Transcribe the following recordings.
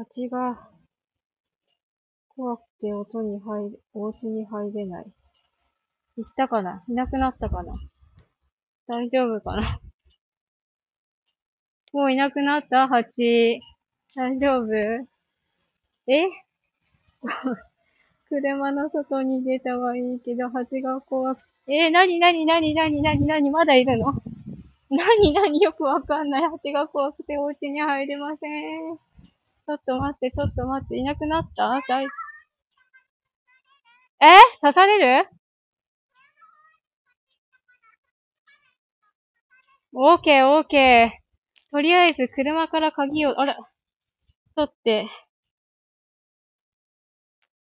蜂が怖くて音に入れ、お家に入れない。行ったかな？いなくなったかな？大丈夫かな？もういなくなった？蜂。大丈夫？え？車の外に出たはいいけど、蜂が怖く、えー、なになになになになになに？まだいるの？なになに？よくわかんない。蜂が怖くてお家に入れません。ちょっと待って、ちょっと待って、いなくなった？だい、え？刺される？オーケーオーケー。とりあえず車から鍵を、あら、取って、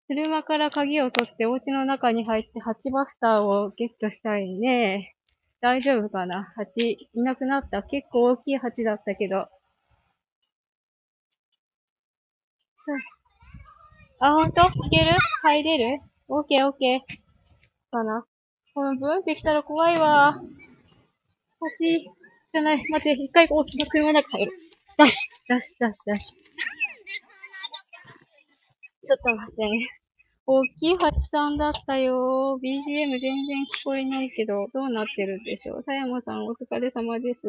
車から鍵を取ってお家の中に入ってハチバスターをゲットしたいね。大丈夫かな？ハチ、いなくなった？結構大きいハチだったけど。あ、ほんといける？入れる？オッケーオッケー。かな？このブーンってきたら怖いわ。ハチ、じゃない。待って、一回大きな車の中入る。ダッシュ、ダッシュ、ダッシュ、ダッシュ。ちょっと待ってね。大きいハチさんだったよ。BGM 全然聞こえないけど、どうなってるんでしょう？さやまさんお疲れ様です。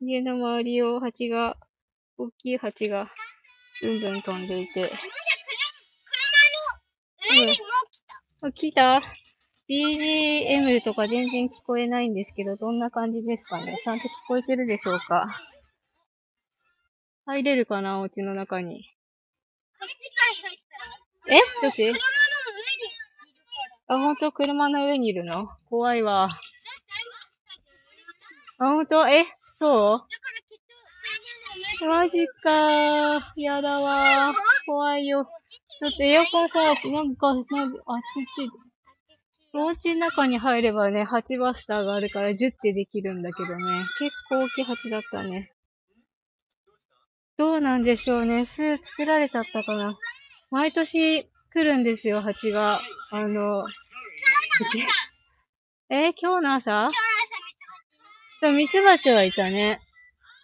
家の周りをハチが、大きいハチが、ブんぶん飛んでいて。車の上にも来た ?BGM とか全然聞こえないんですけど、どんな感じですかね。ちゃんと聞こえてるでしょうか。入れるかなお家の中に。え？どっち？あ、ほんと車の上にいるの？怖いわ。あ、ほんとえ？そう？マジかー。やだわー。怖いよ。ちょっとエアコンさ、なんか、なんか、あ、そっち、お家の中に入ればね、8バスターがあるから10ってできるんだけどね。結構大きい鉢だったね。どうなんでしょうね。巣作られちゃったかな。毎年来るんですよ、蜂が。あの、え今日の朝？そう、ミツバチはいたね。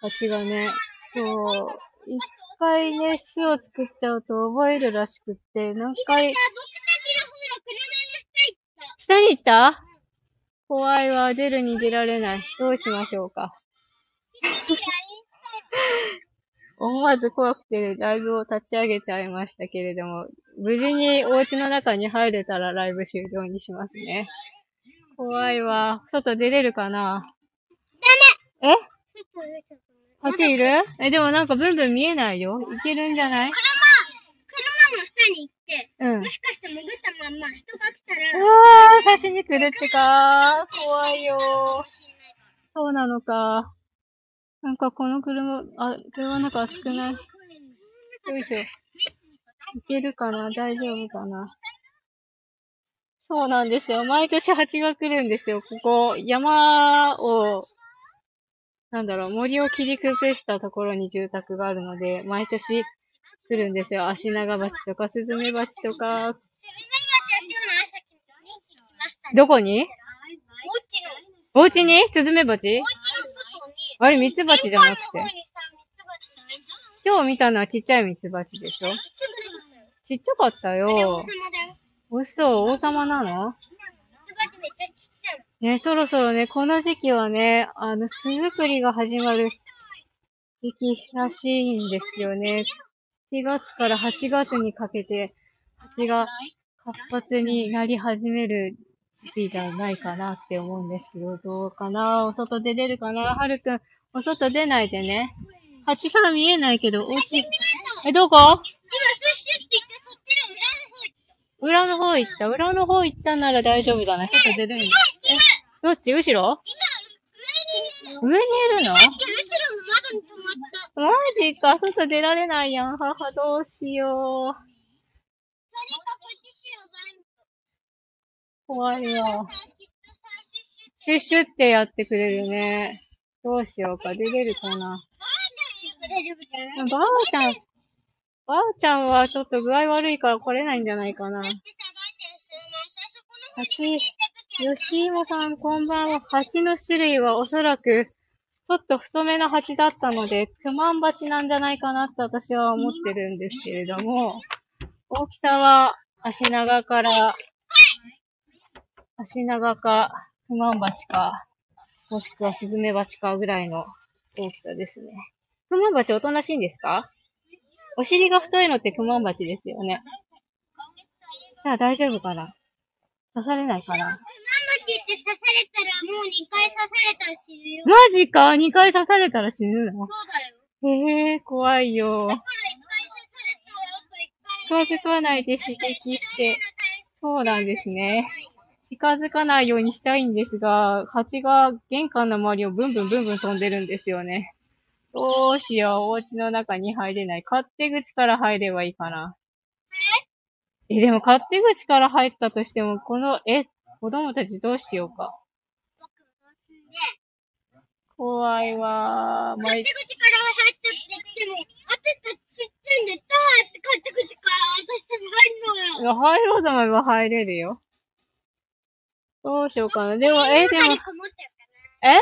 蜂がね。そう。一回ね、巣を作っちゃうと覚えるらしくって、何回？下に行った？怖いわ。出るに出られない。どうしましょうか。思わず怖くてライブを立ち上げちゃいましたけれども、無事にお家の中に入れたらライブ終了にしますね。怖いわ。外出れるかな？ダメえ？こっちいる？え、でもなんかブンブン見えないよ。いけるんじゃない？車、車の下に行って、うん。もしかして潜ったまんま人が来たら。うわー、刺しに来るってか怖いよそうなのか。なんかこの車、あ、車の中熱くないよいしょ。いけるかな？大丈夫かな？そうなんですよ。毎年蜂が来るんですよ。ここ、山を、なんだろう、森を切り崩したところに住宅があるので、毎年来るんですよ。足長鉢とか、スズメバチとか。どこに？お家に？スズメバチあれ、ミツバチじゃなくて。今日見たのはちっちゃいミツバチでしょ？ちっちゃかったよ。嘘、王様なの？ね、そろそろね、この時期はね、あの、巣作りが始まる時期らしいんですよね。7月から8月にかけて、蜂が活発になり始める時期じゃないかなって思うんですよ。どどうかな？お外出れるかな？はるくん、お外出ないでね。蜂さん見えないけど、お家、え、どこ今、そしてって言って、そっちの裏の方行った？裏の方行ったなら大丈夫だな。外出るんえ、どっち？後ろ？上にいるの？マジか、外出られないやん。母どうしよう。怖いよ。シュッシュってやってくれるね。どうしようか。出れるかな。ばあちゃん、ばあちゃんはちょっと具合悪いから来れないんじゃないかな。蜂、吉芋さんこんばんは。蜂の種類はおそらく、ちょっと太めの鉢だったので、クマン鉢なんじゃないかなって私は思ってるんですけれども、大きさは足長から、足長か、クマン鉢か、もしくはスズメバチかぐらいの大きさですね。クマンバチおとなしいんですか？お尻が太いのってクマンバチですよね。じゃあ大丈夫かな？刺されないかな？って刺されたらもう2回刺されたら死ぬよ。マジか ?2 回刺されたら死ぬの？そうだよ。へえー、怖いよ。だから1回刺されたらあと1回。近づかないで刺激して。そうなんですね。近づかないようにしたいんですが、蜂が玄関の周りをブンブンブンブン飛んでるんですよね。どうしよう、お家の中に入れない。勝手口から入ればいいかな。えでも勝手口から入ったとしても、この、え、子供たちどうしようか。怖いわー。勝手口から入ったって言っても、あたたちっちゃいんで、どうやって勝手口から私たち入るのよ。入ろうと思えば入れるよ。どうしようかな。でも、え、でも、え？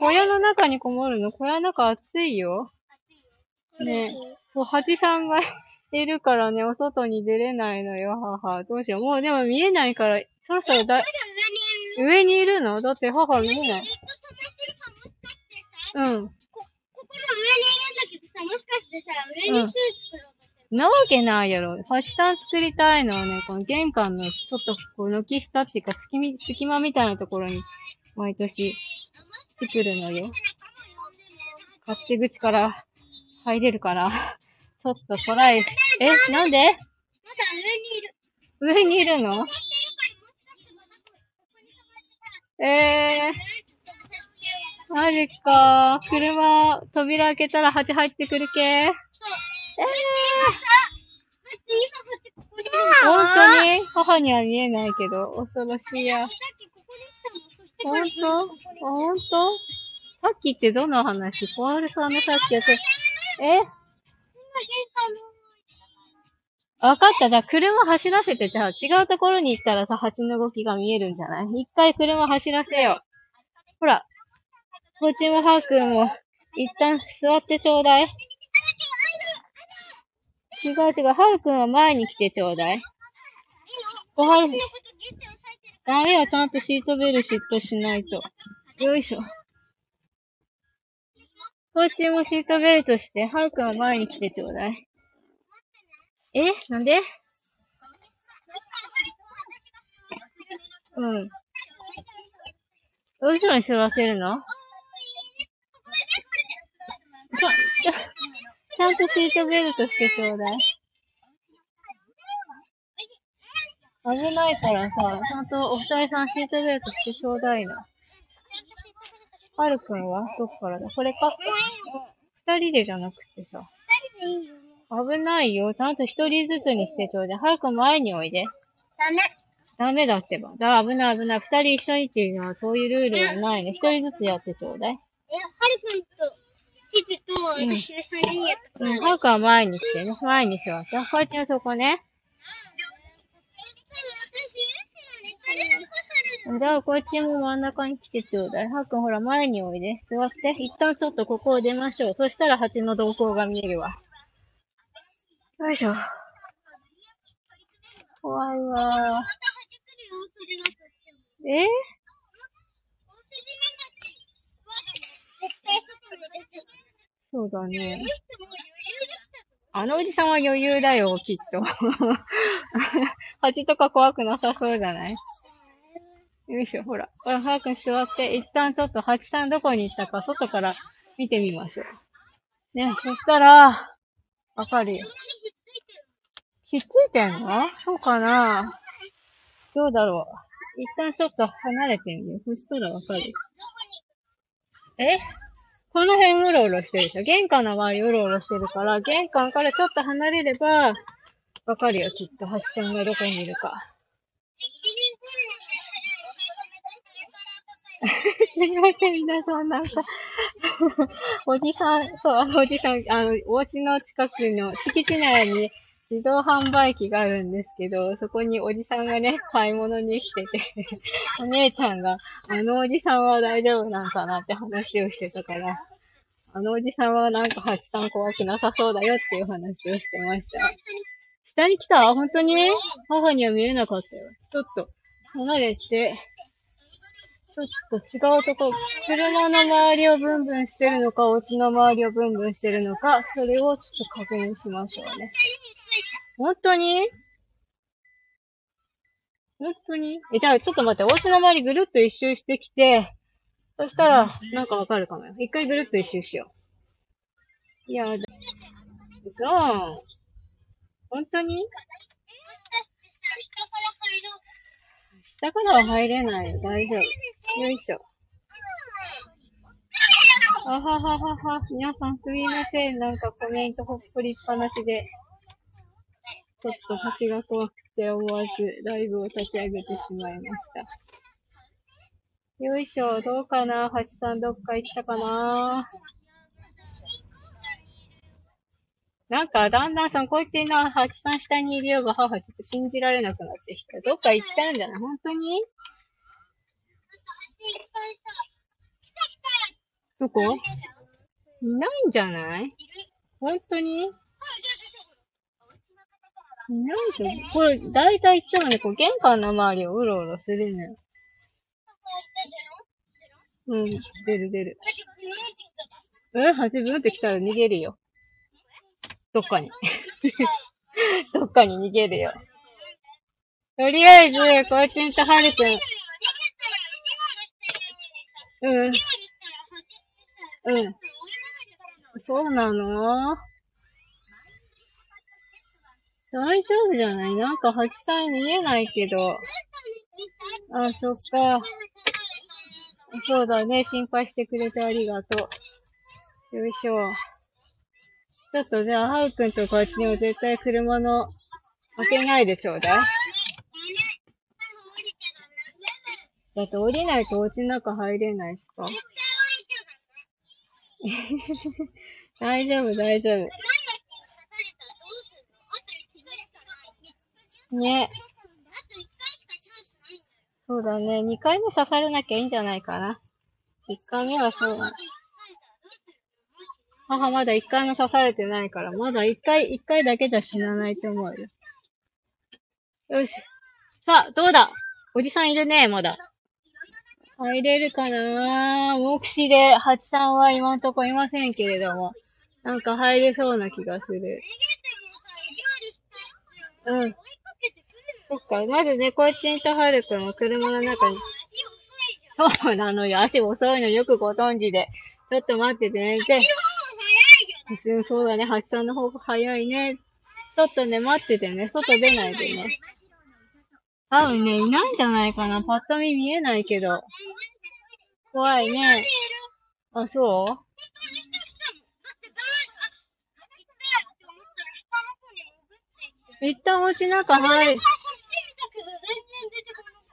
小屋の中にこもるの？小屋の中暑いよ。ねそう、蜂さんがいるからね、お外に出れないのよ、母。どうしよう。もうでも見えないから、そろそろだ、上にいるの？だって母見えない。うん。こ、ここの上にいるんだけどさ、もしかしてさ、上にスーツなわけないやろ。ファッション作りたいのはね、この玄関のちょっとこう軒下っていうか隙間、隙間みたいなところに毎年作るのよ。勝手口から入れるから、ちょっとトライ。え、なんで？まだ上にいる。上にいるの？えー。マジか。車、扉開けたら蜂入ってくる系？えー、本当に？母には見えないけど、恐ろしいや。本当？本当？さっきってどの話ポールさんのさっきやって、え？わかった。じゃあ、車走らせて、じゃあ、違うところに行ったらさ、蜂の動きが見えるんじゃない？一回車走らせよう。ほら。こっちもハーくんも、一旦座ってちょうだい。違う違う。はるくんは前に来てちょうだい。おはる、ダメよ。ちゃんとシートベルシットしないと。よいしょ。こっちもシートベルトして、はるくんは前に来てちょうだい。え？なんで？うん。後ろに座らせるの？ちょ、ちょ、ちゃんとシートベルトしてちょうだい。危ないからさ、ちゃんとお二人さんシートベルトしてちょうだいな。はるくんは？どこからだ？これか？二人でじゃなくてさ。危ないよ。ちゃんと一人ずつにしてちょうだい。はるくん前においで。ダメ。ダメだってば。だ、危ない危ない。二人一緒にっていうのはそういうルールはないね。一人ずつやってちょうだい。え、はるくんと、キキと私で3人やったから、ね。うん、はるくんは前にしてね。前に座って。こっちのそこね。じゃあ、こっちも真ん中に来てちょうだい。はっくん、ほら、前においで。座って。一旦ちょっとここを出ましょう。そしたら蜂の動向が見えるわ。よいしょ。怖いわえ？そうだね。あのおじさんは余裕だよ、きっと。蜂とか怖くなさそうじゃない？よいしょ、ほら。ほら、早く座って、一旦ちょっと蜂さんどこに行ったか外から見てみましょう。ね、そしたら、わかるよ。ひっついてんの？そうかな？どうだろう。一旦ちょっと離れてみよう。そしたらわかる。え？この辺うろうろしてるでしょ？玄関の周りうろうろしてるから、玄関からちょっと離れれば、わかるよ、きっと。橋さんがどこにいるか。すみません、皆さん、なんか おじさん、そう、あのおじさん、あの、お家の近くの敷地内に自動販売機があるんですけど、そこにおじさんがね、買い物に来てて、お姉ちゃんが、あのおじさんは大丈夫なんかなって話をしてたから、あのおじさんはなんか八さん怖くなさそうだよっていう話をしてました。下に来た？本当に？母には見えなかったよ。ちょっと、離れて、ちょっと違うとこ、車の周りをブンブンしてるのか、お家の周りをブンブンしてるのか、それをちょっと確認しましょうね。本当に？本当に？え、じゃあちょっと待って、お家の周りぐるっと一周してきて、そしたら、なんかわかるかもよ。一回ぐるっと一周しよう。いやだ。そう。本当に？下から入れないよ。大丈夫。よいしょ。あはははは。皆さんすみません。なんかコメントほっぽりっぱなしで。ちょっと蜂が怖くて思わずライブを立ち上げてしまいました。よいしょ。どうかな？蜂さんどっか行ったかな？なんか、だんだんさん、こいつの蜂さん下にいるよが母ちょっと信じられなくなってきた。どっか行ったんじゃない？本当に？どこ？いないんじゃない？本当に？いないじゃん。これ、だいたいいつもね、こう玄関の周りをうろうろするのよ。うん、出る出る。うん、はじぶってきたら逃げるよ。どっかに。どっかに逃げるよ。とりあえず、こいつんとはるくん。うん。うん。そうなの？大丈夫じゃない？なんか、蜂さん見えないけど。あ、そっか。そうだね。心配してくれてありがとう。よいしょ。ちょっとじゃあ、ハウくんとこっちにも絶対車の開けないでちょうだい。だって降りないとお家の中入れないしか。大丈夫、大丈夫。ね。そうだね。2回目刺されなきゃいいんじゃないかな。1回目はそうだ。母まだ1回も刺されてないから、まだ1回、1回だけじゃ死なないと思うよ。よし。さあ、どうだ？おじさんいるね、まだ。入れるかな？目視で、ハチさんは今んとこいませんけれども。なんか入れそうな気がする。うん。そっか、まずね、こっちんとはるくんは車の中に。そうなのよ。足遅いのよくご存知で。ちょっと待っててね。で、うん、そうだね。ハチさんの方が早いね。ちょっとね、待っててね。外出ないでね。多分ね、いないんじゃないかな。パッと見見えないけど。怖いね。あ、そう？一旦お家中入る。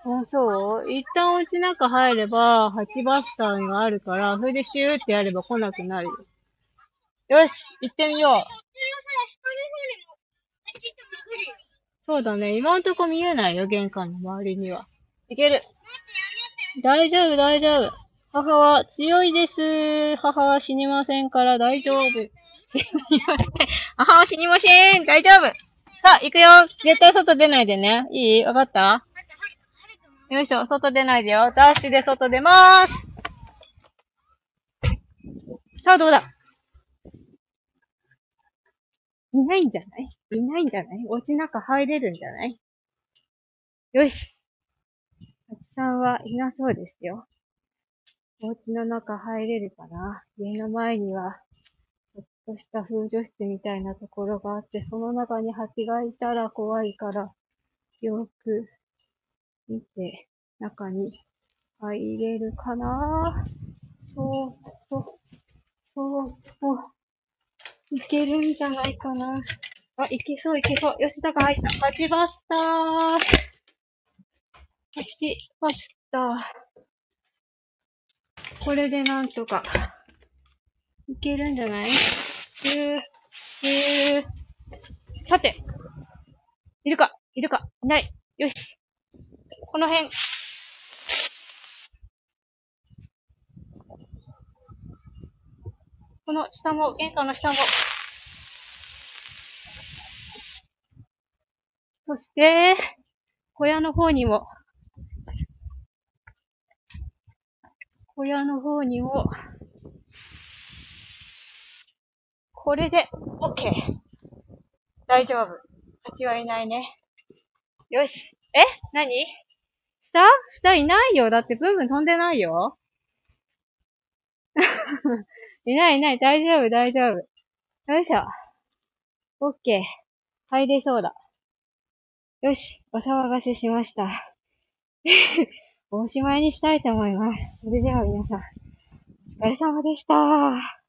あ、そう？一旦お家中入れば、ハチバスターがあるから、それでシューってやれば来なくなるよ。よし行ってみようそうだね。今んとこ見えないよ、玄関の周りには。いける。大丈夫、大丈夫。母は強いです。母は死にませんから大丈夫。母は死にません。大丈夫。さあ、行くよ。絶対外出ないでね。いい？わかった？よいしょ、外出ないでよ。ダッシュで外出まーす。さあ、どうだ？いないんじゃない？いないんじゃない？お家中入れるんじゃない？よし。ハチさんはいなそうですよ。お家の中入れるかな家の前には、ちょっとした風除室みたいなところがあって、その中に蜂がいたら怖いから、よく見て、中に入れるかな？そう、そう、そう、そう。いけるんじゃないかな。あ、いけそう、いけそう。吉田が入った。蜂バスター。蜂バスター。これでなんとか、いけるんじゃない？シュー、シュー。ささて。いるか？いるか？いない。よし。この辺。この下も、玄関の下も。そして、小屋の方にも。小屋の方にも。これで、OK。大丈夫。蜂はいないね。よし。え？何？下？下いないよ。だってブンブン飛んでないよ。いないいない。大丈夫、大丈夫。よいしょ。OK。入れそうだ。よし。お騒がせしました。おしまいにしたいと思います。それでは皆さん、お疲れ様でした。